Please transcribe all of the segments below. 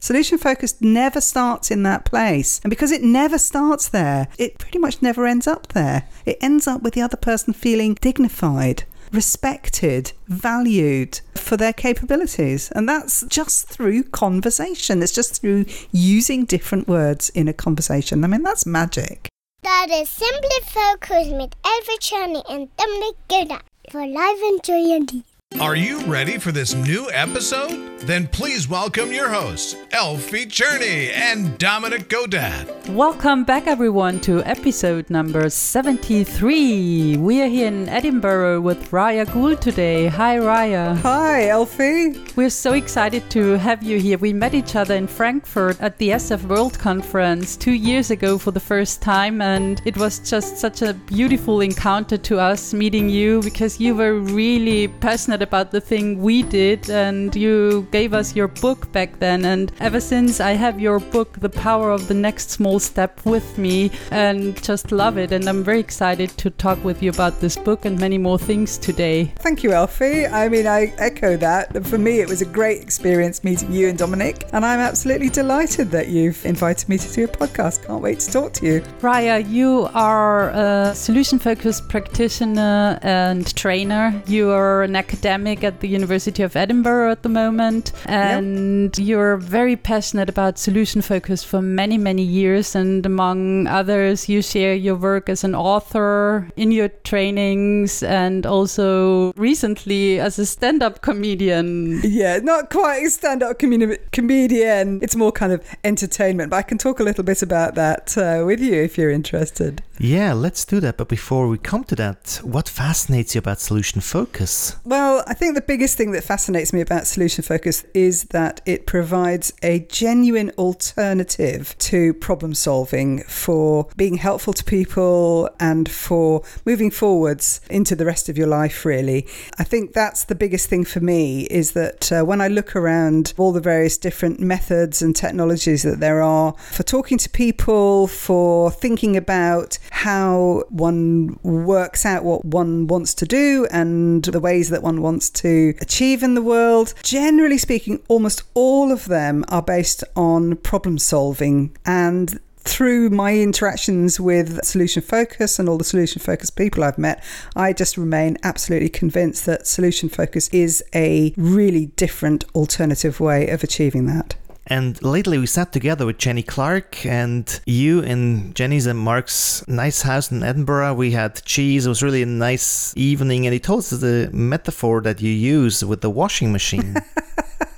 Solution focus never starts in that place. And because it never starts there, it pretty much never ends up there. It ends up with the other person feeling dignified, respected, valued for their capabilities. And that's just through conversation. It's just through using different words in a conversation. I mean, that's magic. Det är Simply Focus med Elfie Czerny and Dominic Gilda for live enjoying Are you ready for this new episode? Then please welcome your hosts, Elfie Czerny and Dominik Godat. Welcome back, everyone, to episode number 73. We are here in Edinburgh with Rayya Ghul today. Hi, Rayya. Hi, Elfie. We're so excited to have you here. We met each other in Frankfurt at the SF World Conference two years ago for the first time, and it was just such a beautiful encounter to us meeting you because you were really passionate about the thing we did, and you gave us your book back then. And ever since, I have your book, The Power of the Next Small Step, with me and just love it. And I'm very excited to talk with you about this book and many more things today. Thank you, Elfie. I mean, I echo that. For me, it was a great experience meeting you and Dominic, and I'm absolutely delighted that you've invited me to do a podcast. Can't wait to talk to you. Rayya, you are a solution focused practitioner and trainer. You are an academic at the University of Edinburgh at the moment, and you're very passionate about solution focus for many, many years. And among others, you share your work as an author in your trainings and also recently as a stand up comedian. Yeah, not quite a stand up communi- comedian. It's more kind of entertainment, but I can talk a little bit about that uh, with you if you're interested. Yeah, let's do that. But before we come to that, what fascinates you about solution focus? Well, I think the biggest thing that fascinates me about solution focus is that it provides a genuine alternative to problem solving for being helpful to people and for moving forwards into the rest of your life, really. I think that's the biggest thing for me is that uh, when I look around all the various different methods and technologies that there are for talking to people, for thinking about how one works out what one wants to do and the ways that one wants to achieve in the world. Generally speaking, almost all of them are based on problem solving and through my interactions with Solution Focus and all the Solution Focus people I've met, I just remain absolutely convinced that Solution Focus is a really different alternative way of achieving that. And lately we sat together with Jenny Clark and you in Jenny's and Mark's nice house in Edinburgh. We had cheese. It was really a nice evening. And he told us the metaphor that you use with the washing machine.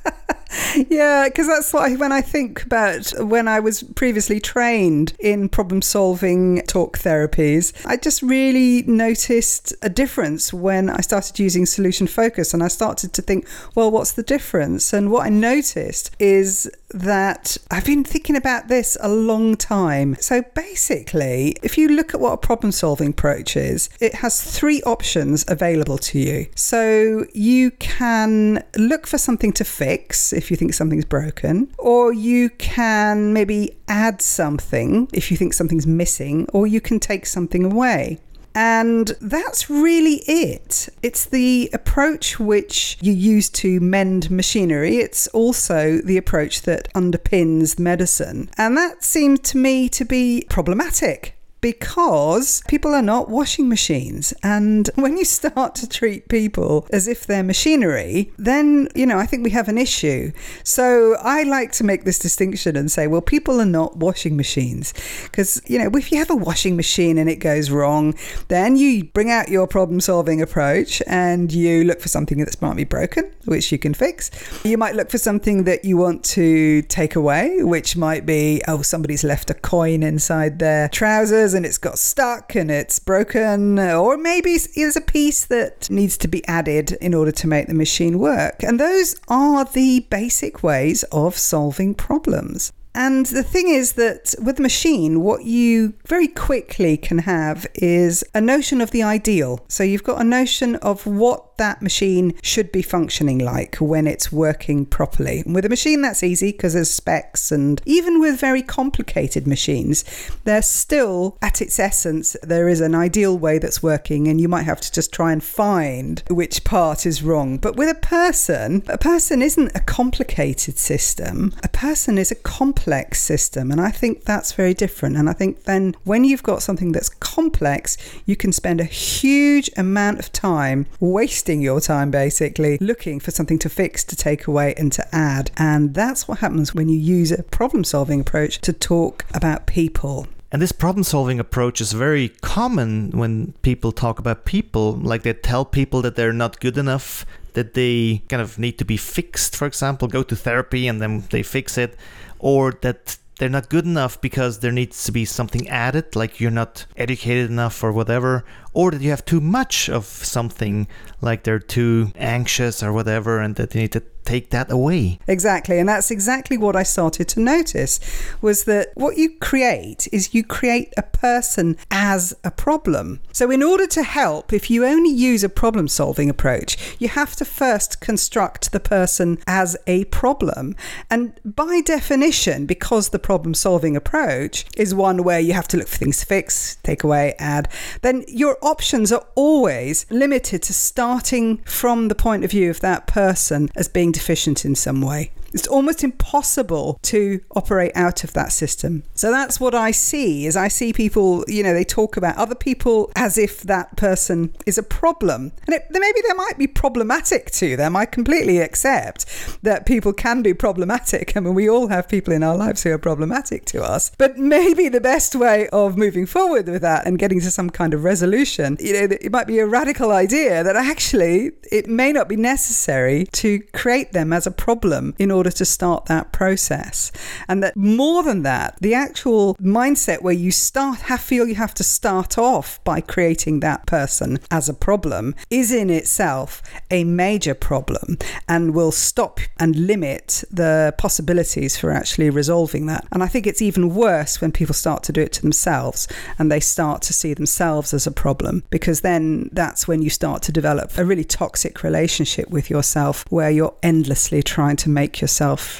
Yeah, because that's I, when I think about when I was previously trained in problem solving talk therapies, I just really noticed a difference when I started using solution focus and I started to think, well, what's the difference? And what I noticed is that I've been thinking about this a long time. So basically, if you look at what a problem solving approach is, it has three options available to you. So you can look for something to fix if you think something's broken, or you can maybe add something if you think something's missing, or you can take something away. And that's really it. It's the approach which you use to mend machinery. It's also the approach that underpins medicine. And that seemed to me to be problematic because people are not washing machines. And when you start to treat people as if they're machinery, then, you know, I think we have an issue. So I like to make this distinction and say, well, people are not washing machines. Because, you know, if you have a washing machine and it goes wrong, then you bring out your problem solving approach and you look for something that's might be broken, which you can fix. You might look for something that you want to take away, which might be, oh, somebody's left a coin inside their trousers and it's got stuck and it's broken, or maybe there's a piece that needs to be added in order to make the machine work. And those are the basic ways of solving problems. And the thing is that with the machine, what you very quickly can have is a notion of the ideal. So you've got a notion of what that machine should be functioning like when it's working properly. And with a machine, that's easy because there's specs, and even with very complicated machines, there's still, at its essence, there is an ideal way that's working, and you might have to just try and find which part is wrong. But with a person, a person isn't a complicated system, a person is a complex system, and I think that's very different. And I think then when you've got something that's complex, you can spend a huge amount of time wasting your time basically looking for something to fix, to take away, and to add. And that's what happens when you use a problem solving approach to talk about people. And this problem solving approach is very common when people talk about people. Like they tell people that they're not good enough, that they kind of need to be fixed, for example, go to therapy and then they fix it, or that they're not good enough because there needs to be something added, like you're not educated enough or whatever, or that you have too much of something, like they're too anxious or whatever, and that they need to take that away. Exactly. And that's exactly what I started to notice was that what you create is you create a person as a problem. So in order to help, if you only use a problem solving approach, you have to first construct the person as a problem. And by definition, because the problem solving approach is one where you have to look for things to fix, take away, add, then your options are always limited to starting from the point of view of that person as being deficient in some way. It's almost impossible to operate out of that system. So that's what I see is I see people, you know, they talk about other people as if that person is a problem. And it, maybe they might be problematic to them. I completely accept that people can be problematic. I mean, we all have people in our lives who are problematic to us. But maybe the best way of moving forward with that and getting to some kind of resolution, you know, it might be a radical idea that actually it may not be necessary to create them as a problem in order to start that process. And that more than that, the actual mindset where you start have feel you have to start off by creating that person as a problem is in itself a major problem and will stop and limit the possibilities for actually resolving that. And I think it's even worse when people start to do it to themselves and they start to see themselves as a problem because then that's when you start to develop a really toxic relationship with yourself where you're endlessly trying to make yourself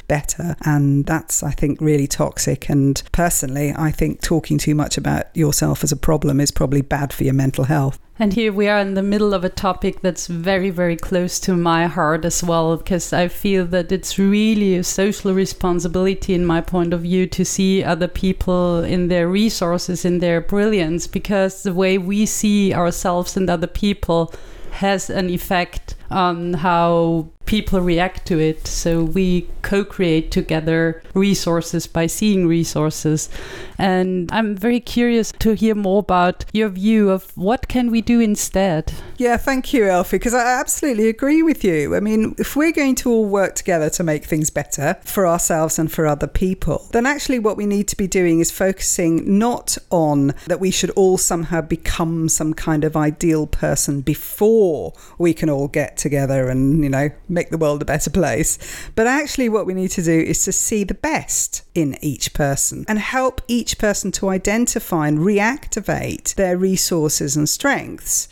better. And that's, I think, really toxic. And personally, I think talking too much about yourself as a problem is probably bad for your mental health. And here we are in the middle of a topic that's very, very close to my heart as well, because I feel that it's really a social responsibility, in my point of view, to see other people in their resources, in their brilliance, because the way we see ourselves and other people has an effect on how people react to it. So we co create together resources by seeing resources. And I'm very curious to hear more about your view of what can we do instead. Yeah, thank you, Elfie, because I absolutely agree with you. I mean, if we're going to all work together to make things better for ourselves and for other people, then actually what we need to be doing is focusing not on that we should all somehow become some kind of ideal person before we can all get together and, you know, make the world a better place. But actually, what we need to do is to see the best in each person and help each person to identify and reactivate their resources and strengths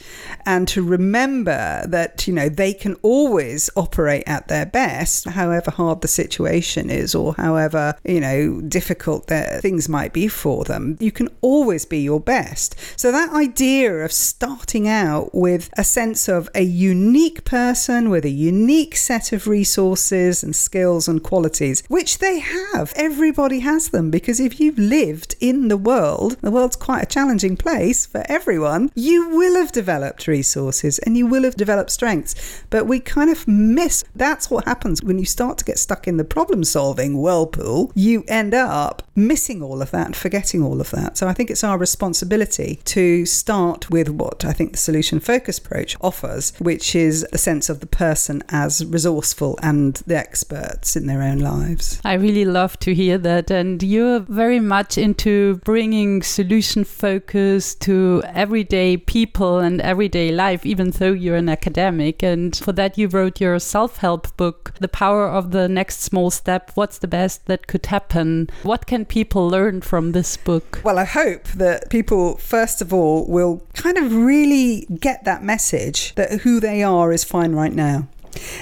and to remember that, you know, they can always operate at their best, however hard the situation is or however, you know, difficult their things might be for them. You can always be your best. So that idea of starting out with a sense of a unique person with a unique set of resources and skills and qualities, which they have. Everybody has them because if you've lived in the world, the world's quite a challenging place for everyone, you will have developed resources and you will have developed strengths. But we kind of miss that's what happens when you start to get stuck in the problem solving whirlpool. You end up missing all of that and forgetting all of that. So I think it's our responsibility to start with what I think the solution focus approach offers, which is the sense of the person as resourceful and the experts in their own lives. I really love to hear that. And you're very much into bringing solution focus to everyday people and everyday life, even though you're an academic. And for that, you wrote your self help book, The Power of the Next Small Step What's the Best That Could Happen? What can people learn from this book? Well, I hope that people, first of all, will kind of really get that message that who they are is fine right now.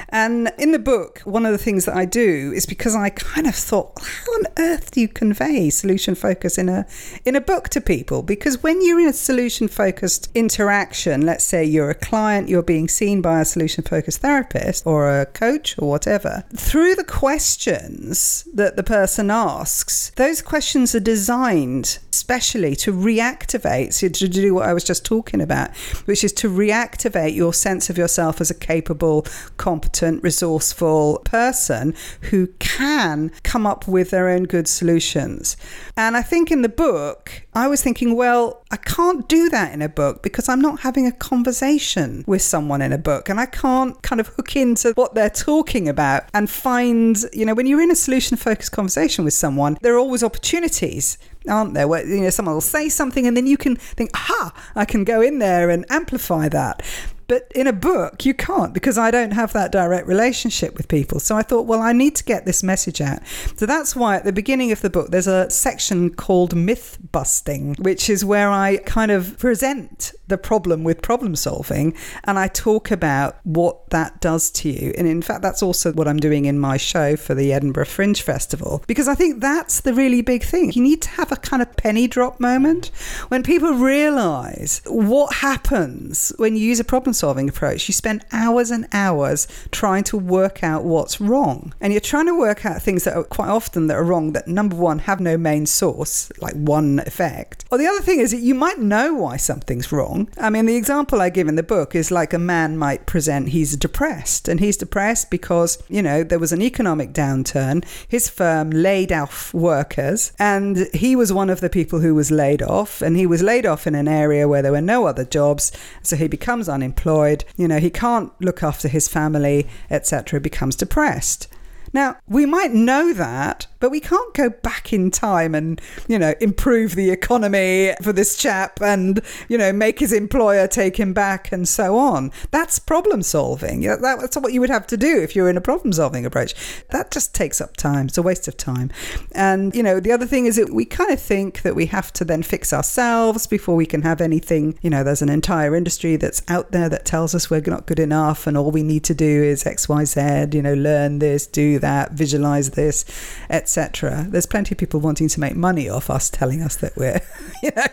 And in the book, one of the things that I do is because I kind of thought, how on earth do you convey solution focus in a in a book to people? Because when you're in a solution focused interaction, let's say you're a client, you're being seen by a solution focused therapist or a coach or whatever, through the questions that the person asks, those questions are designed especially to reactivate, so to do what I was just talking about, which is to reactivate your sense of yourself as a capable, competent, resourceful person who can come up with their own good solutions. And I think in the book, I was thinking, well, I can't do that in a book because I'm not having a conversation with someone in a book and I can't kind of hook into what they're talking about and find, you know, when you're in a solution focused conversation with someone, there are always opportunities aren't there? Where you know someone will say something, and then you can think, "Aha! I can go in there and amplify that." But in a book, you can't because I don't have that direct relationship with people. So I thought, well, I need to get this message out. So that's why at the beginning of the book, there's a section called myth busting, which is where I kind of present the problem with problem solving and I talk about what that does to you. And in fact, that's also what I'm doing in my show for the Edinburgh Fringe Festival because I think that's the really big thing. You need to have a kind of penny drop moment when people realize what happens when you use a problem solving approach. You spend hours and hours trying to work out what's wrong. And you're trying to work out things that are quite often that are wrong that number one have no main source, like one effect. Or the other thing is that you might know why something's wrong. I mean, the example I give in the book is like a man might present he's depressed and he's depressed because, you know, there was an economic downturn. His firm laid off workers and he was one of the people who was laid off and he was laid off in an area where there were no other jobs. So he becomes unemployed. You know, he can't look after his family, etc. Becomes depressed. Now, we might know that, but we can't go back in time and, you know, improve the economy for this chap and, you know, make his employer take him back and so on. That's problem solving. That's what you would have to do if you're in a problem solving approach. That just takes up time. It's a waste of time. And, you know, the other thing is that we kind of think that we have to then fix ourselves before we can have anything. You know, there's an entire industry that's out there that tells us we're not good enough and all we need to do is X, Y, Z, you know, learn this, do that, visualize this, etc. There's plenty of people wanting to make money off us telling us that we're, you know,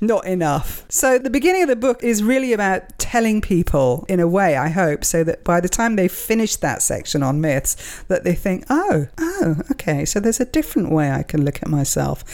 not enough. So the beginning of the book is really about telling people in a way, I hope, so that by the time they finish that section on myths, that they think, oh, oh, okay, so there's a different way I can look at myself.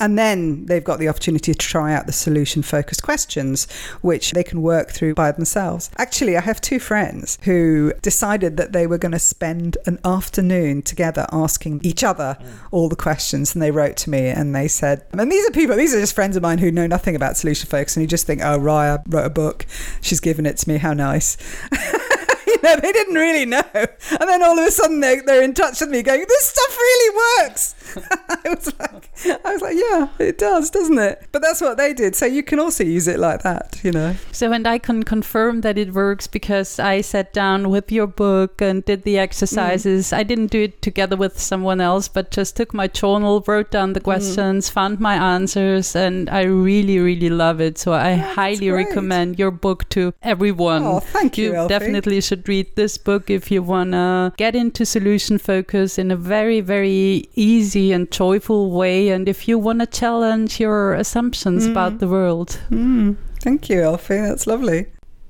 And then they've got the opportunity to try out the solution focused questions, which they can work through by themselves. Actually, I have two friends who decided that they were going to spend an afternoon together asking each other all the questions. And they wrote to me and they said, and these are people, these are just friends of mine who know nothing about solution focus and you just think, oh, Rayya wrote a book, she's given it to me, how nice. you know, they didn't really know. And then all of a sudden they're, they're in touch with me going, this stuff really works. I was like, I was like, yeah, it does, doesn't it? But that's what they did. So you can also use it like that, you know. So, and I can confirm that it works because I sat down with your book and did the exercises. Mm. I didn't do it together with someone else, but just took my journal, wrote down the questions, mm. found my answers, and I really, really love it. So I oh, highly recommend your book to everyone. Oh, thank you. You definitely should read this book if you wanna get into solution focus in a very, very easy and joyful way, and if you wanna challenge your assumptions mm. about the world. Mm. Thank you, Elfie. That's lovely.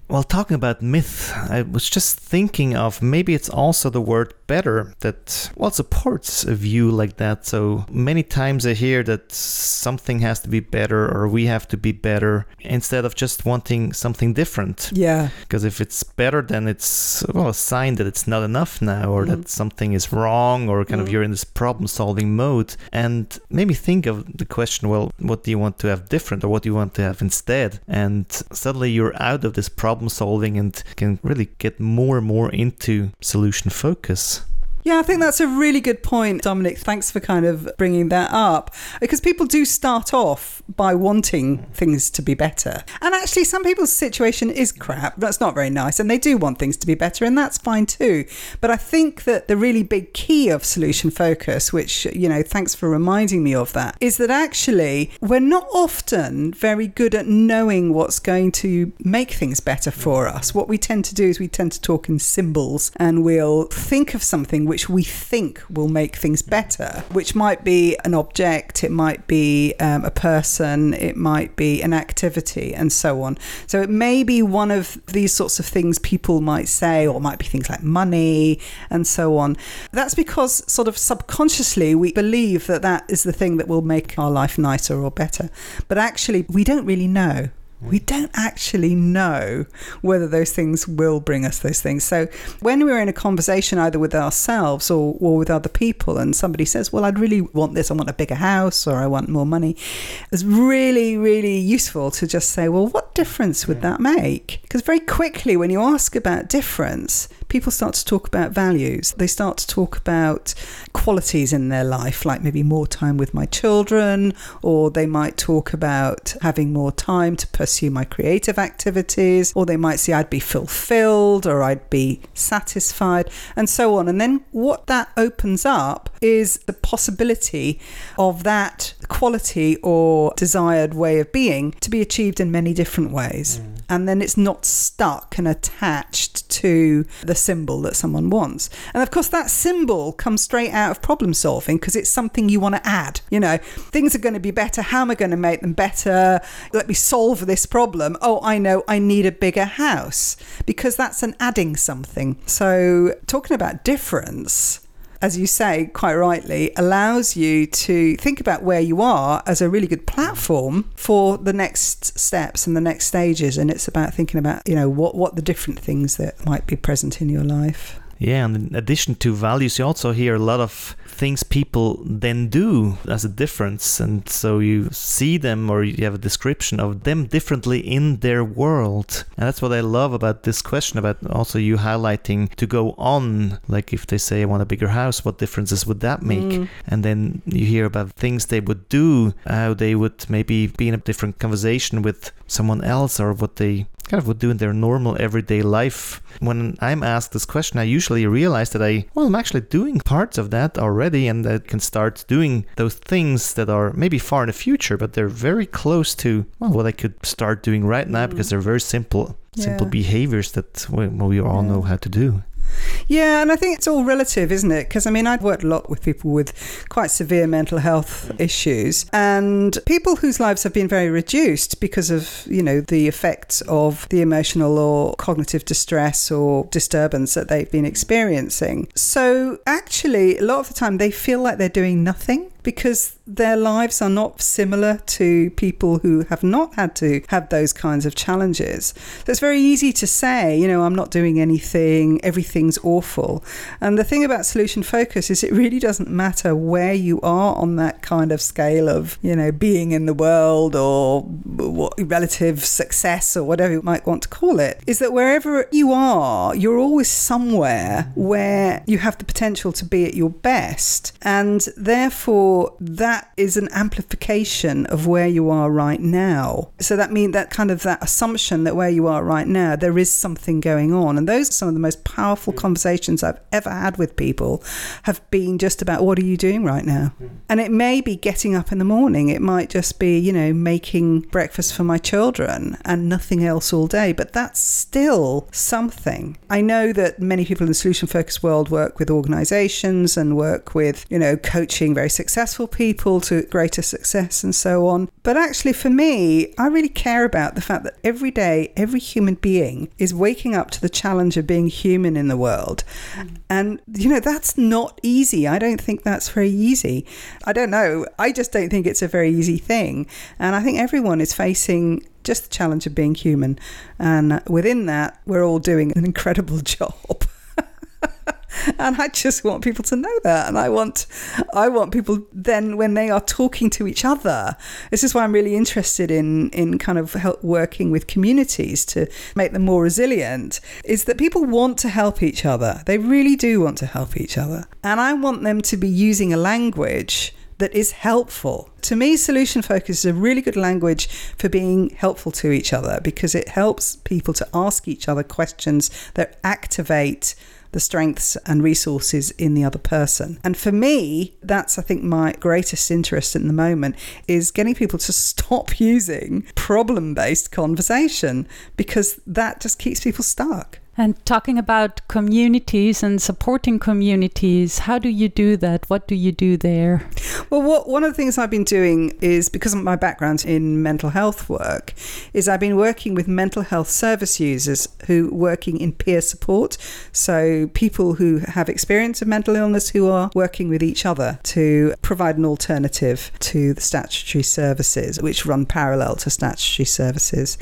Well, talking about myth, I was just thinking of maybe it's also the word better that, well, supports a view like that. So many times I hear that something has to be better or we have to be better instead of just wanting something different. Yeah. Because if it's better, then it's, well, a sign that it's not enough now or mm. that something is wrong or kind mm. of you're in this problem solving mode. And maybe think of the question, well, what do you want to have different or what do you want to have instead? And suddenly you're out of this problem problem solving and can really get more and more into solution focus. Yeah, I think that's a really good point, Dominic. Thanks for kind of bringing that up because people do start off by wanting things to be better. And actually, some people's situation is crap. That's not very nice. And they do want things to be better, and that's fine too. But I think that the really big key of solution focus, which, you know, thanks for reminding me of that, is that actually we're not often very good at knowing what's going to make things better for us. What we tend to do is we tend to talk in symbols and we'll think of something which which we think will make things better, which might be an object, it might be um, a person, it might be an activity, and so on. So it may be one of these sorts of things people might say, or it might be things like money and so on. That's because, sort of subconsciously, we believe that that is the thing that will make our life nicer or better. But actually, we don't really know we don't actually know whether those things will bring us those things. So when we're in a conversation either with ourselves or, or with other people and somebody says, Well, I'd really want this, I want a bigger house or I want more money, it's really, really useful to just say, Well, what difference would that make? Because very quickly when you ask about difference, people start to talk about values. They start to talk about qualities in their life, like maybe more time with my children, or they might talk about having more time to pursue my creative activities, or they might say I'd be fulfilled or I'd be satisfied, and so on. And then what that opens up is the possibility of that quality or desired way of being to be achieved in many different ways. Mm. And then it's not stuck and attached to the symbol that someone wants. And of course, that symbol comes straight out of problem solving because it's something you want to add. You know, things are going to be better. How am I going to make them better? Let me solve this problem. Oh, I know I need a bigger house because that's an adding something. So, talking about difference, as you say quite rightly, allows you to think about where you are as a really good platform for the next steps and the next stages. And it's about thinking about, you know, what, what the different things that might be present in your life. Yeah, and in addition to values, you also hear a lot of things people then do as a difference. And so you see them or you have a description of them differently in their world. And that's what I love about this question about also you highlighting to go on. Like if they say, I want a bigger house, what differences would that make? Mm. And then you hear about things they would do, how they would maybe be in a different conversation with someone else or what they kind of would do in their normal everyday life. When I'm asked this question, I usually realize that I, well, I'm actually doing parts of that already and I can start doing those things that are maybe far in the future, but they're very close to, well, what I could start doing right now mm. because they're very simple, simple yeah. behaviors that we, we all yeah. know how to do. Yeah, and I think it's all relative, isn't it? Because I mean, I've worked a lot with people with quite severe mental health issues and people whose lives have been very reduced because of, you know, the effects of the emotional or cognitive distress or disturbance that they've been experiencing. So actually, a lot of the time they feel like they're doing nothing because their lives are not similar to people who have not had to have those kinds of challenges. So it's very easy to say, you know, I'm not doing anything, everything's awful. And the thing about solution focus is it really doesn't matter where you are on that kind of scale of, you know, being in the world or what relative success or whatever you might want to call it, is that wherever you are, you're always somewhere where you have the potential to be at your best. And therefore, that is an amplification of where you are right now. So that means that kind of that assumption that where you are right now, there is something going on. And those are some of the most powerful mm. conversations I've ever had with people have been just about what are you doing right now? Mm. And it may be getting up in the morning. It might just be, you know, making breakfast for my children and nothing else all day. But that's still something. I know that many people in the solution focused world work with organizations and work with, you know, coaching very successful successful people to greater success and so on. But actually, for me, I really care about the fact that every day, every human being is waking up to the challenge of being human in the world. Mm. And, you know, that's not easy. I don't think that's very easy. I don't know. I just don't think it's a very easy thing. And I think everyone is facing just the challenge of being human. And within that, we're all doing an incredible job. and I just want people to know that. And I want, I want people then when they are talking to each other. This is why I'm really interested in in kind of help working with communities to make them more resilient. Is that people want to help each other. They really do want to help each other, and I want them to be using a language that is helpful. To me, solution focus is a really good language for being helpful to each other because it helps people to ask each other questions that activate the strengths and resources in the other person. And for me, that's I think my greatest interest in the moment is getting people to stop using problem-based conversation because that just keeps people stuck. And talking about communities and supporting communities, how do you do that? What do you do there? Well, what, one of the things I've been doing is because of my background in mental health work, is I've been working with mental health service users who working in peer support. So people who have experience of mental illness who are working with each other to provide an alternative to the statutory services, which run parallel to statutory services.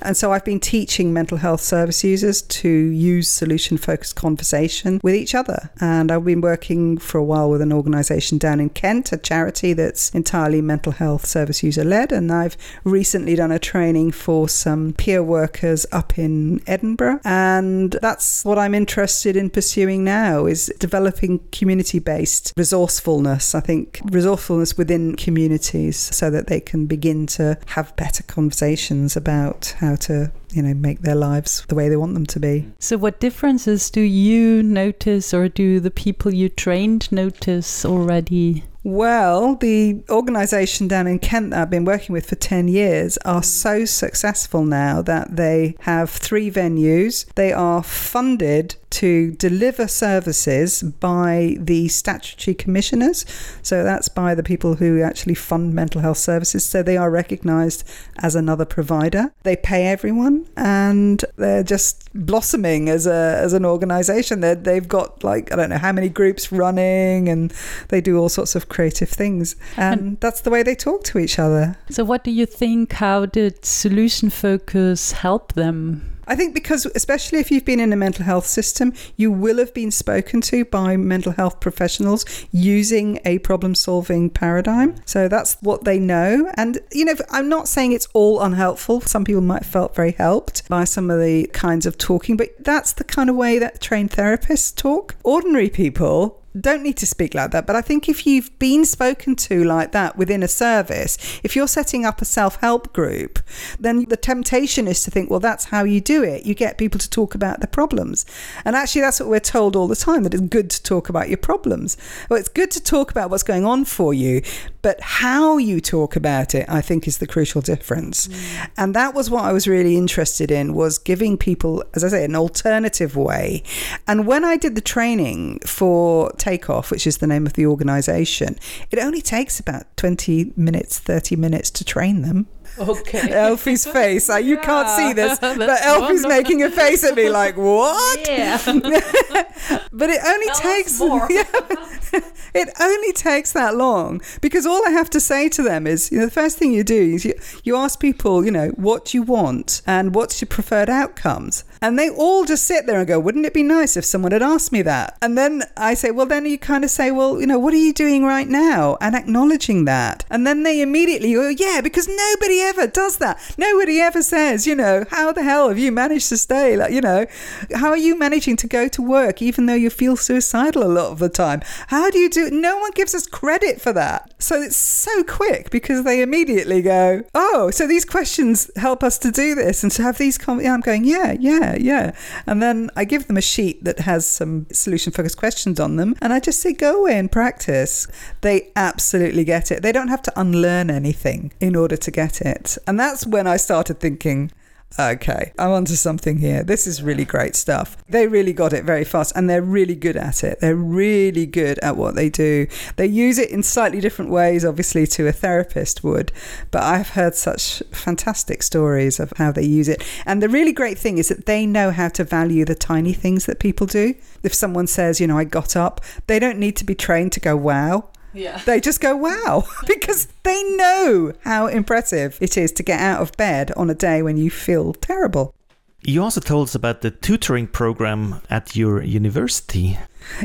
And so I've been teaching mental health service users to use solution focused conversation with each other. And I've been working for a while with an organisation down in Kent, a charity that's entirely mental health service user led. And I've recently done a training for some peer workers up in Edinburgh. And that's what I'm interested in pursuing now is developing community based resourcefulness. I think resourcefulness within communities so that they can begin to have better conversations about how to you know make their lives the way they want them to be so what differences do you notice or do the people you trained notice already well, the organisation down in Kent that I've been working with for 10 years are so successful now that they have three venues. They are funded to deliver services by the statutory commissioners. So that's by the people who actually fund mental health services. So they are recognised as another provider. They pay everyone and they're just blossoming as a as an organisation. They they've got like I don't know how many groups running and they do all sorts of creative things. And, and that's the way they talk to each other. So what do you think how did solution focus help them? I think because, especially if you've been in a mental health system, you will have been spoken to by mental health professionals using a problem solving paradigm. So that's what they know. And, you know, I'm not saying it's all unhelpful. Some people might have felt very helped by some of the kinds of talking, but that's the kind of way that trained therapists talk. Ordinary people don't need to speak like that, but I think if you've been spoken to like that within a service, if you're setting up a self help group, then the temptation is to think, well, that's how you do it. You get people to talk about the problems. And actually, that's what we're told all the time that it's good to talk about your problems. Well, it's good to talk about what's going on for you, but how you talk about it, I think, is the crucial difference. Mm. And that was what I was really interested in was giving people, as I say, an alternative way. And when I did the training for Takeoff, which is the name of the organization, it only takes about 20 minutes, 30 minutes to train them. Okay. Elfie's face. Like, you yeah. can't see this, but Elfie's making a face at me like, what? Yeah. but it only Tell takes. Yeah, it only takes that long because all I have to say to them is, you know, the first thing you do is you, you ask people, you know, what you want and what's your preferred outcomes. And they all just sit there and go, wouldn't it be nice if someone had asked me that? And then I say, well, then you kind of say, well, you know, what are you doing right now? And acknowledging that. And then they immediately go, yeah, because nobody ever does that. Nobody ever says, you know, how the hell have you managed to stay? Like, you know, how are you managing to go to work even though you feel suicidal a lot of the time? How do you do? No one gives us credit for that. So it's so quick because they immediately go, oh, so these questions help us to do this and to have these. Com- yeah, I'm going, yeah, yeah, yeah. And then I give them a sheet that has some solution focused questions on them, and I just say, go away and practice. They absolutely get it. They don't have to unlearn anything in order to get it. And that's when I started thinking, okay, I'm onto something here. This is really great stuff. They really got it very fast and they're really good at it. They're really good at what they do. They use it in slightly different ways, obviously, to a therapist would, but I've heard such fantastic stories of how they use it. And the really great thing is that they know how to value the tiny things that people do. If someone says, you know, I got up, they don't need to be trained to go, wow. Yeah. They just go, wow, because they know how impressive it is to get out of bed on a day when you feel terrible. You also told us about the tutoring program at your university.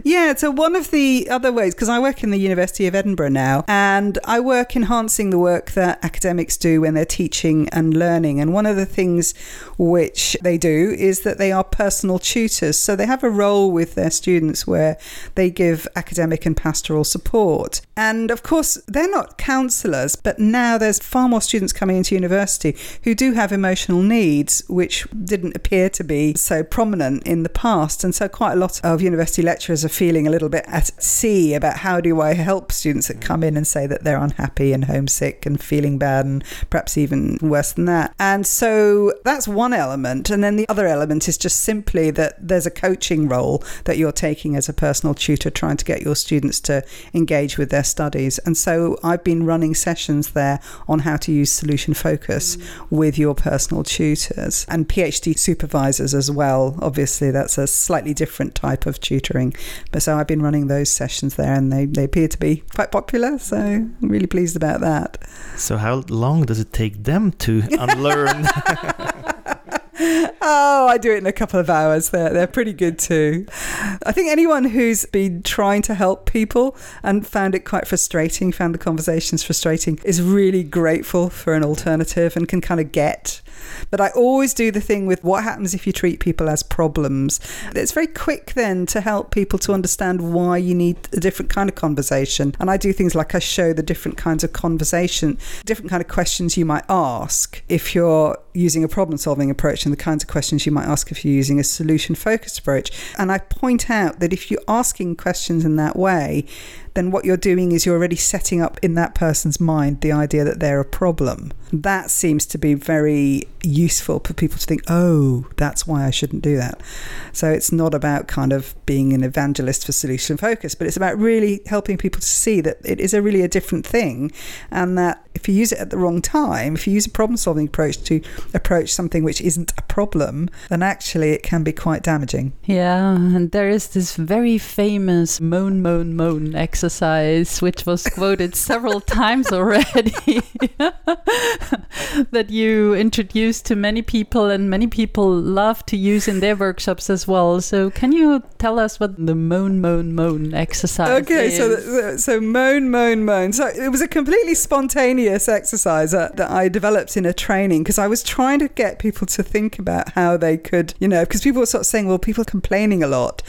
Yeah, so one of the other ways, because I work in the University of Edinburgh now, and I work enhancing the work that academics do when they're teaching and learning. And one of the things which they do is that they are personal tutors. So they have a role with their students where they give academic and pastoral support. And of course, they're not counsellors, but now there's far more students coming into university who do have emotional needs, which didn't appear to be so prominent in the past. And so quite a lot of university lecturers are feeling a little bit at sea about how do I help students that come in and say that they're unhappy and homesick and feeling bad and perhaps even worse than that. And so that's one element. And then the other element is just simply that there's a coaching role that you're taking as a personal tutor, trying to get your students to engage with their studies. And so I've been running sessions there on how to use solution focus with your personal tutors and PhD supervisors as well. Obviously, that's a slightly different type of tutoring. But so I've been running those sessions there and they, they appear to be quite popular. So I'm really pleased about that. So, how long does it take them to unlearn? oh, I do it in a couple of hours. They're, they're pretty good too. I think anyone who's been trying to help people and found it quite frustrating, found the conversations frustrating, is really grateful for an alternative and can kind of get but I always do the thing with what happens if you treat people as problems. It's very quick then to help people to understand why you need a different kind of conversation. And I do things like I show the different kinds of conversation, different kind of questions you might ask if you're using a problem solving approach and the kinds of questions you might ask if you're using a solution focused approach. And I point out that if you're asking questions in that way, then what you're doing is you're already setting up in that person's mind the idea that they're a problem. That seems to be very useful for people to think, oh, that's why I shouldn't do that. So it's not about kind of being an evangelist for solution focus, but it's about really helping people to see that it is a really a different thing and that if you use it at the wrong time, if you use a problem solving approach to approach something which isn't a problem, then actually it can be quite damaging. Yeah, and there is this very famous moan, moan, moan exercise, which was quoted several times already, that you introduced to many people, and many people love to use in their workshops as well. So, can you tell us what the moan, moan, moan exercise okay, is? so so moan, moan, moan. So it was a completely spontaneous exercise that, that I developed in a training because I was trying to get people to think about how they could, you know, because people were sort of saying, well, people are complaining a lot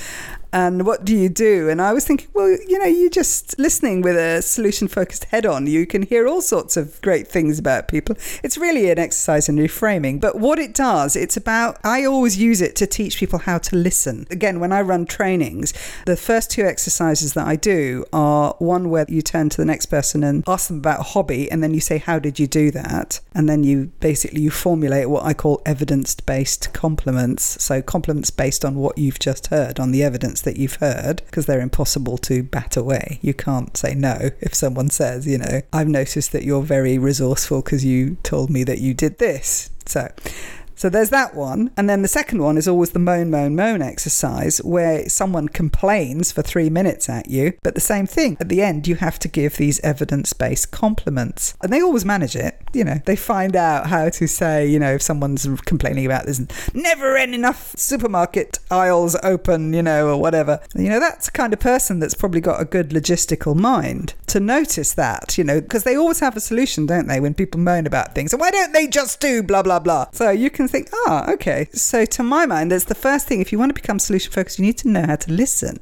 and what do you do? And I was thinking, well, you know, you're just listening with a solution focused head on. You can hear all sorts of great things about people. It's really an exercise in reframing. But what it does, it's about, I always use it to teach people how to listen. Again, when I run trainings, the first two exercises that I do are one where you turn to the next person and ask them about a hobby, and then you say, how did you do that? And then you basically you formulate what I call evidence based compliments. So compliments based on what you've just heard, on the evidence that you've heard because they're impossible to bat away. You can't say no if someone says, you know, I've noticed that you're very resourceful because you told me that you did this. So so there's that one. And then the second one is always the moan, moan, moan exercise where someone complains for three minutes at you. But the same thing, at the end, you have to give these evidence based compliments. And they always manage it. You know, they find out how to say, you know, if someone's complaining about there's never enough supermarket aisles open, you know, or whatever. You know, that's the kind of person that's probably got a good logistical mind to notice that, you know, because they always have a solution, don't they, when people moan about things. And why don't they just do blah, blah, blah? So you can think, ah, okay. So to my mind, that's the first thing. If you want to become solution focused, you need to know how to listen.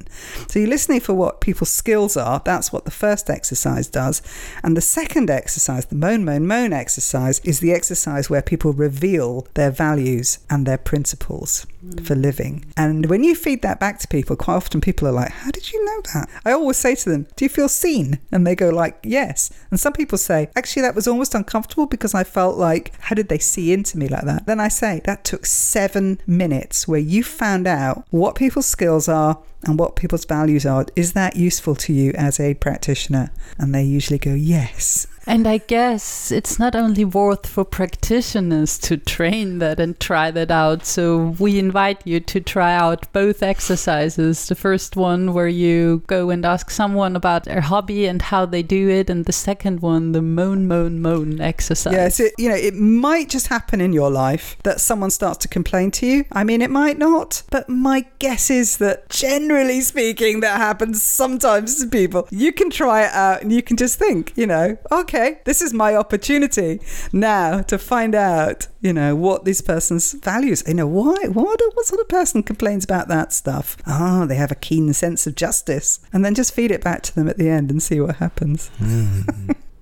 So you're listening for what people's skills are. That's what the first exercise does. And the second exercise, the moan, moan, moan exercise, is the exercise where people reveal their values and their principles mm. for living. And when you feed that back to people, quite often people are like, how did you know that? I always say to them, do you feel seen? And they go like, yes. And some people say, actually, that was almost uncomfortable because I felt like, how did they see into me like that? Then I say, that took seven minutes where you found out what people's skills are and what people's values are. Is that useful to you as a practitioner? And they usually go, yes. And I guess it's not only worth for practitioners to train that and try that out. So we invite you to try out both exercises. The first one where you go and ask someone about their hobby and how they do it, and the second one, the moan, moan, moan exercise. Yes, it, you know, it might just happen in your life that someone starts to complain to you. I mean, it might not, but my guess is that generally speaking, that happens sometimes to people. You can try it out and you can just think, you know, okay, this is my opportunity now to find out, you know, what this person's values. You know, why? What? What sort of person complains about that stuff? Ah, they have a keen sense of justice, and then just feed it back to them at the end and see what happens.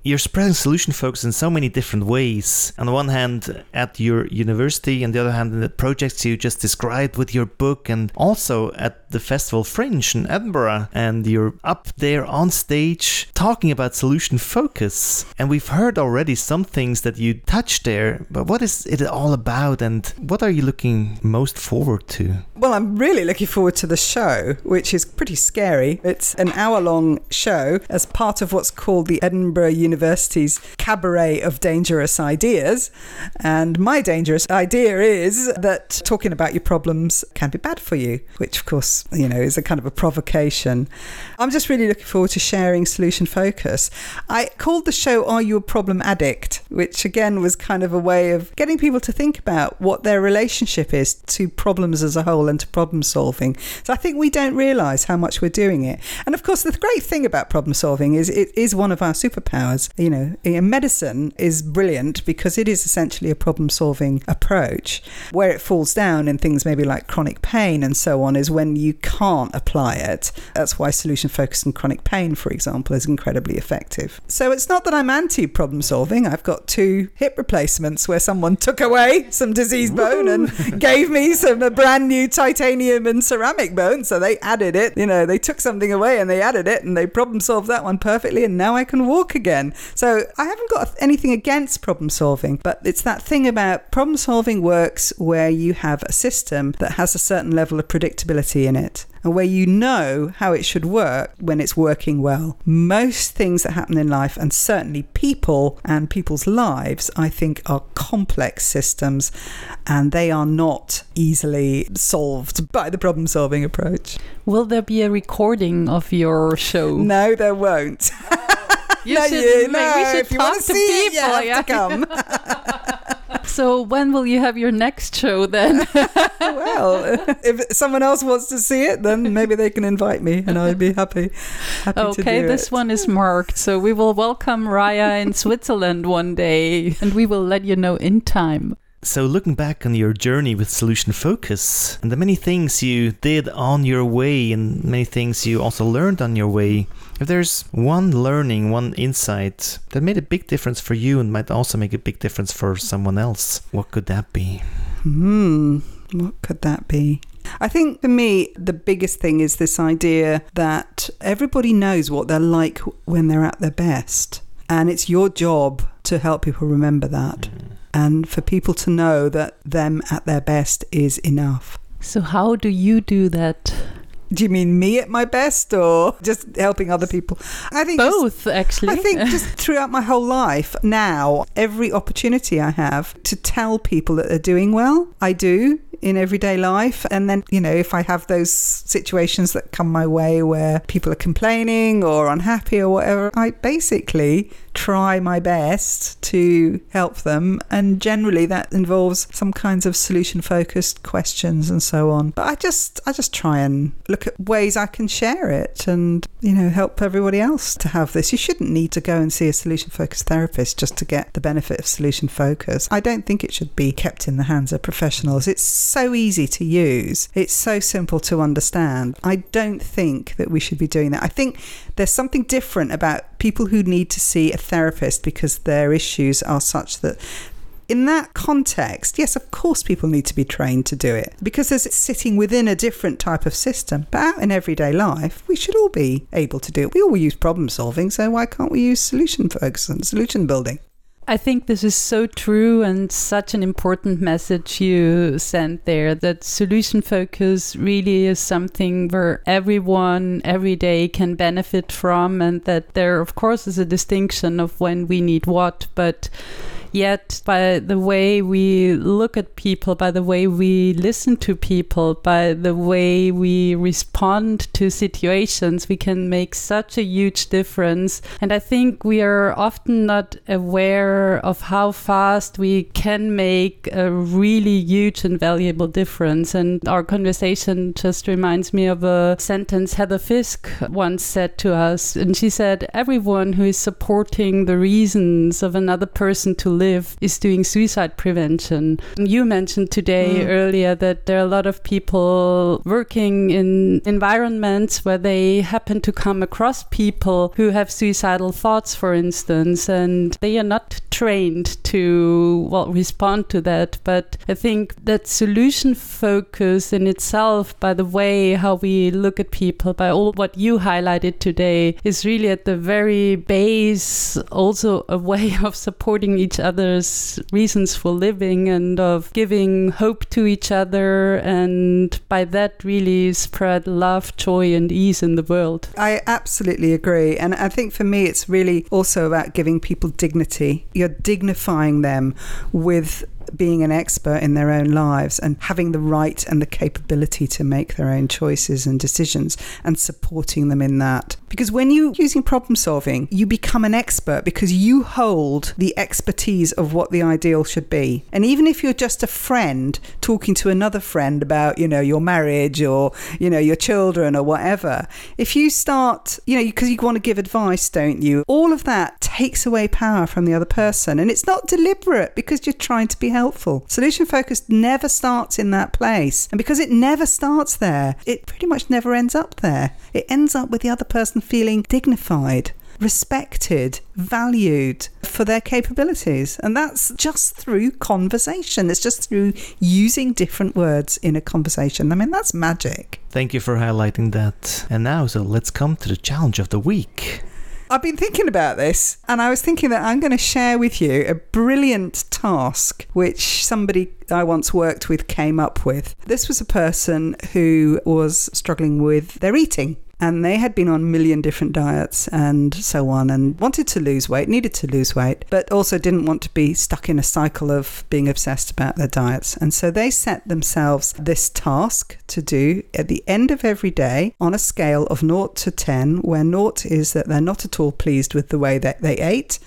You're spreading solution focus in so many different ways. On the one hand, at your university, and the other hand, in the projects you just described with your book, and also at the Festival Fringe in Edinburgh. And you're up there on stage talking about solution focus. And we've heard already some things that you touched there, but what is it all about, and what are you looking most forward to? Well, I'm really looking forward to the show, which is pretty scary. It's an hour long show as part of what's called the Edinburgh University's Cabaret of Dangerous Ideas. And my dangerous idea is that talking about your problems can be bad for you, which, of course, you know, is a kind of a provocation. I'm just really looking forward to sharing solution focus. I called the show Are You a Problem Addict? which again was kind of a way of getting people to think about what their relationship is to problems as a whole and to problem solving. So I think we don't realize how much we're doing it. And of course, the great thing about problem solving is it is one of our superpowers. You know, medicine is brilliant because it is essentially a problem solving approach. Where it falls down in things maybe like chronic pain and so on is when you can't apply it. That's why solution focused on chronic pain, for example, is incredibly effective. So it's not that I'm anti problem solving. I've got two hip replacements where someone took away some diseased bone and gave me some a brand new titanium and ceramic bone. So they added it. You know, they took something away and they added it and they problem solved that one perfectly. And now I can walk again. So I haven't got anything against problem solving, but it's that thing about problem solving works where you have a system that has a certain level of predictability in it and where you know how it should work when it's working well. Most things that happen in life, and certainly people and people's lives, I think are complex systems and they are not easily solved by the problem solving approach. Will there be a recording of your show? No, there won't. You no, should, you, maybe no, we should if you talk want to to see it, you people, have yeah. to come. So when will you have your next show then? well, if someone else wants to see it, then maybe they can invite me, and I'd be happy. happy to okay, do this it. one is marked. So we will welcome Rayya in Switzerland one day and we will let you know in time. So, looking back on your journey with Solution Focus and the many things you did on your way and many things you also learned on your way, if there's one learning, one insight that made a big difference for you and might also make a big difference for someone else, what could that be? Hmm, what could that be? I think for me, the biggest thing is this idea that everybody knows what they're like when they're at their best. And it's your job to help people remember that. And for people to know that them at their best is enough. So how do you do that? Do you mean me at my best or just helping other people? I think just- Both, actually. I think just throughout my whole life now, every opportunity I have to tell people that they're doing well, I do in everyday life. And then, you know, if I have those situations that come my way where people are complaining or unhappy or whatever, I basically try my best to help them. And generally that involves some kinds of solution focused questions and so on. But I just, I just try and look at ways I can share it and, you know, help everybody else to have this. You shouldn't need to go and see a solution focused therapist just to get the benefit of solution focus. I don't think it should be kept in the hands of professionals. It's so easy to use. It's so simple to understand. I don't think that we should be doing that. I think there's something different about people who need to see a therapist because their issues are such that in that context, yes, of course, people need to be trained to do it because it's sitting within a different type of system. But out in everyday life, we should all be able to do it. We all use problem solving, so why can't we use solution focus and solution building? I think this is so true and such an important message you sent there that solution focus really is something where everyone every day can benefit from, and that there, of course, is a distinction of when we need what, but Yet, by the way we look at people, by the way we listen to people, by the way we respond to situations, we can make such a huge difference. And I think we are often not aware of how fast we can make a really huge and valuable difference. And our conversation just reminds me of a sentence Heather Fiske once said to us. And she said, Everyone who is supporting the reasons of another person to live is doing suicide prevention. You mentioned today mm. earlier that there are a lot of people working in environments where they happen to come across people who have suicidal thoughts, for instance, and they are not trained to well respond to that. But I think that solution focus in itself, by the way how we look at people, by all what you highlighted today, is really at the very base also a way of supporting each other's reasons for living and of giving hope to each other and by that really spread love, joy and ease in the world. I absolutely agree. And I think for me it's really also about giving people dignity. You're dignifying them with being an expert in their own lives and having the right and the capability to make their own choices and decisions and supporting them in that. Because when you're using problem solving, you become an expert because you hold the expertise of what the ideal should be. And even if you're just a friend talking to another friend about, you know, your marriage or, you know, your children or whatever, if you start, you know, because you want to give advice, don't you? All of that takes away power from the other person. And it's not deliberate because you're trying to be helpful. Solution focused never starts in that place. And because it never starts there, it pretty much never ends up there. It ends up with the other person feeling dignified respected, valued for their capabilities. And that's just through conversation. It's just through using different words in a conversation. I mean, that's magic. Thank you for highlighting that. And now, so let's come to the challenge of the week. I've been thinking about this and I was thinking that I'm going to share with you a brilliant task which somebody I once worked with came up with. This was a person who was struggling with their eating and they had been on a million different diets and so on and wanted to lose weight, needed to lose weight, but also didn't want to be stuck in a cycle of being obsessed about their diets. And so they set themselves this task to do at the end of every day on a scale of 0 to 10, where 0 is that they're not at all pleased with the way that they ate,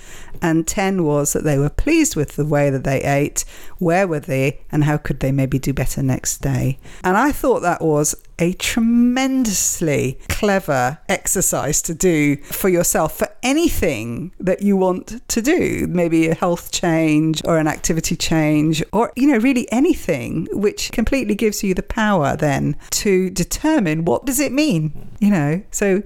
and 10 was that they were pleased with the way that they ate, where were they, and how could they maybe do better next day. And I thought that was a tremendously clever exercise to do for yourself for anything that you want to do. Maybe a health change or an activity change or you know really anything which completely gives you the power then to determine what does it mean you know? So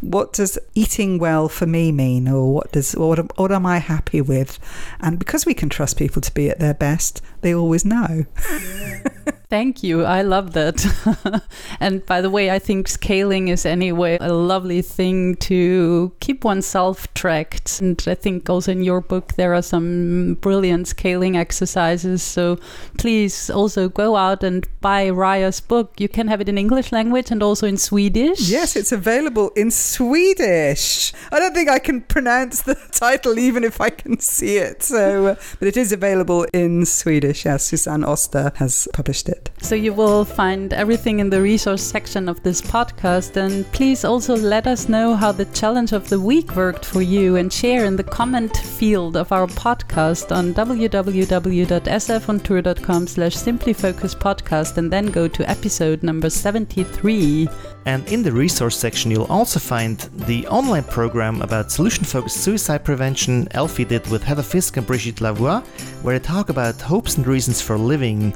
what does eating well for me mean or what does what, what am i happy with and because we can trust people to be at their best they always know Thank you. I love that. and by the way, I think scaling is anyway a lovely thing to keep oneself tracked. And I think also in your book there are some brilliant scaling exercises. So please also go out and buy Rayya's book. You can have it in English language and also in Swedish. Yes, it's available in Swedish. I don't think I can pronounce the title even if I can see it. So, uh, but it is available in Swedish. Yes, Susanne Oster has published it. So you will find everything in the resource section of this podcast. And please also let us know how the challenge of the week worked for you and share in the comment field of our podcast on www.sfontour.com slash simplyfocuspodcast and then go to episode number 73. And in the resource section, you'll also find the online program about solution focused suicide prevention Elfie did with Heather Fiske and Brigitte Lavoie, where they talk about hopes and reasons for living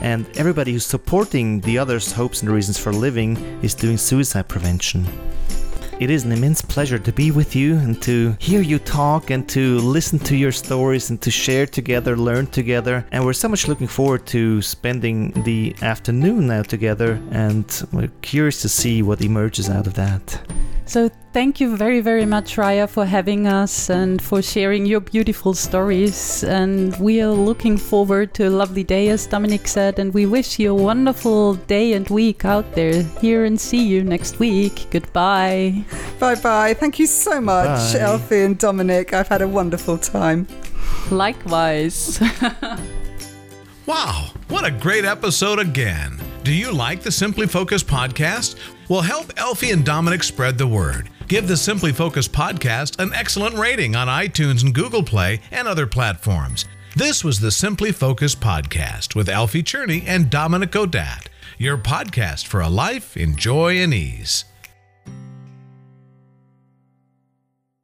and everybody who's supporting the others' hopes and reasons for living is doing suicide prevention. It is an immense pleasure to be with you and to hear you talk and to listen to your stories and to share together, learn together. And we're so much looking forward to spending the afternoon now together, and we're curious to see what emerges out of that. So thank you very, very much, Rayya, for having us and for sharing your beautiful stories. And we are looking forward to a lovely day, as Dominik said. And we wish you a wonderful day and week out there. Here and see you next week. Goodbye. Bye bye. Thank you so much, Bye. Elfie and Dominik. I've had a wonderful time. Likewise. Wow, what a great episode again. Do you like the Simply Focus podcast? Well, help Elfie and Dominik spread the word. Give the Simply Focus podcast an excellent rating on iTunes and Google Play and other platforms. This was the Simply Focus podcast with Elfie Czerny and Dominik Godat, your podcast for a life in joy and ease.